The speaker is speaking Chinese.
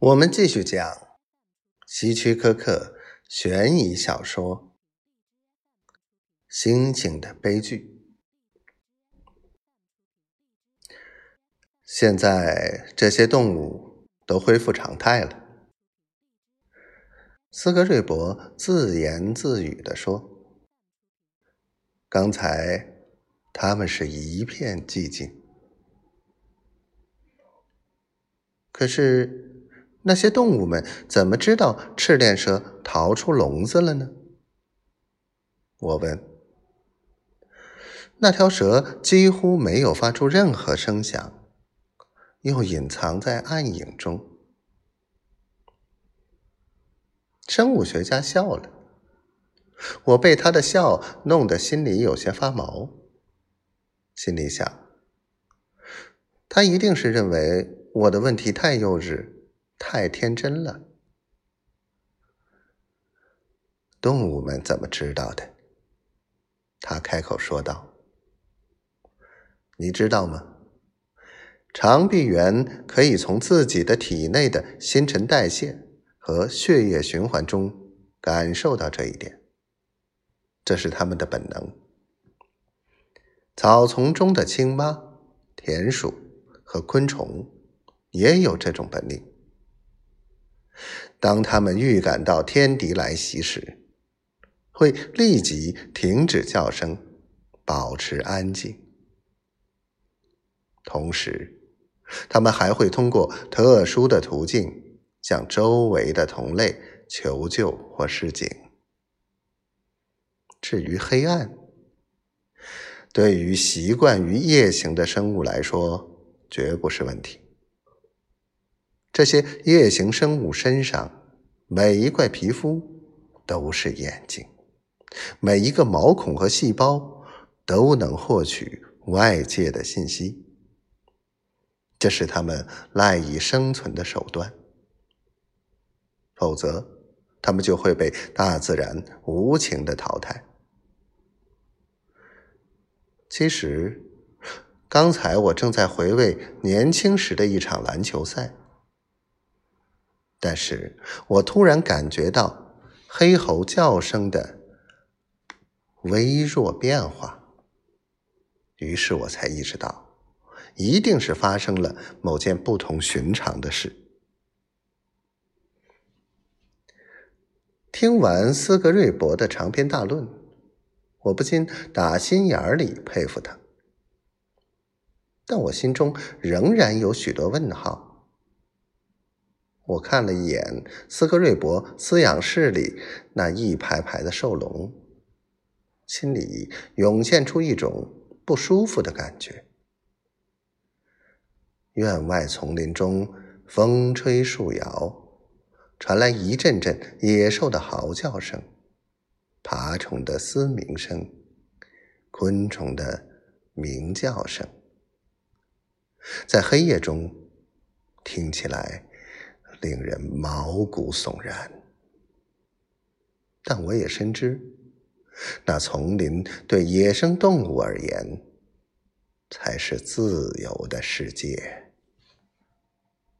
我们继续讲希区柯克悬疑小说《星星的悲剧》。现在这些动物都恢复常态了，斯格瑞博自言自语地说：“刚才他们是一片寂静，可是。”那些动物们怎么知道赤链蛇逃出笼子了呢？我问。那条蛇几乎没有发出任何声响，又隐藏在暗影中。生物学家笑了，我被他的笑弄得心里有些发毛。心里想，他一定是认为我的问题太幼稚。太天真了。动物们怎么知道的？他开口说道：“你知道吗？长臂猿可以从自己的体内的新陈代谢和血液循环中感受到这一点，这是他们的本能。草丛中的青蛙、田鼠和昆虫也有这种本领。”当他们预感到天敌来袭时，会立即停止叫声，保持安静。同时，他们还会通过特殊的途径向周围的同类求救或示警。至于黑暗，对于习惯于夜行的生物来说，绝不是问题。这些夜行生物身上每一块皮肤都是眼睛，每一个毛孔和细胞都能获取外界的信息，这是他们赖以生存的手段。否则，他们就会被大自然无情的淘汰。其实，刚才我正在回味年轻时的一场篮球赛。但是我突然感觉到黑猴叫声的微弱变化，于是我才意识到，一定是发生了某件不同寻常的事。听完斯格瑞伯的长篇大论，我不禁打心眼里佩服他，但我心中仍然有许多问号。我看了一眼斯科瑞博饲养室里那一排排的兽笼，心里涌现出一种不舒服的感觉。院外丛林中，风吹树摇，传来一阵阵野兽的嚎叫声、爬虫的嘶鸣声、昆虫的鸣叫声，在黑夜中听起来。令人毛骨悚然，但我也深知，那丛林对野生动物而言，才是自由的世界。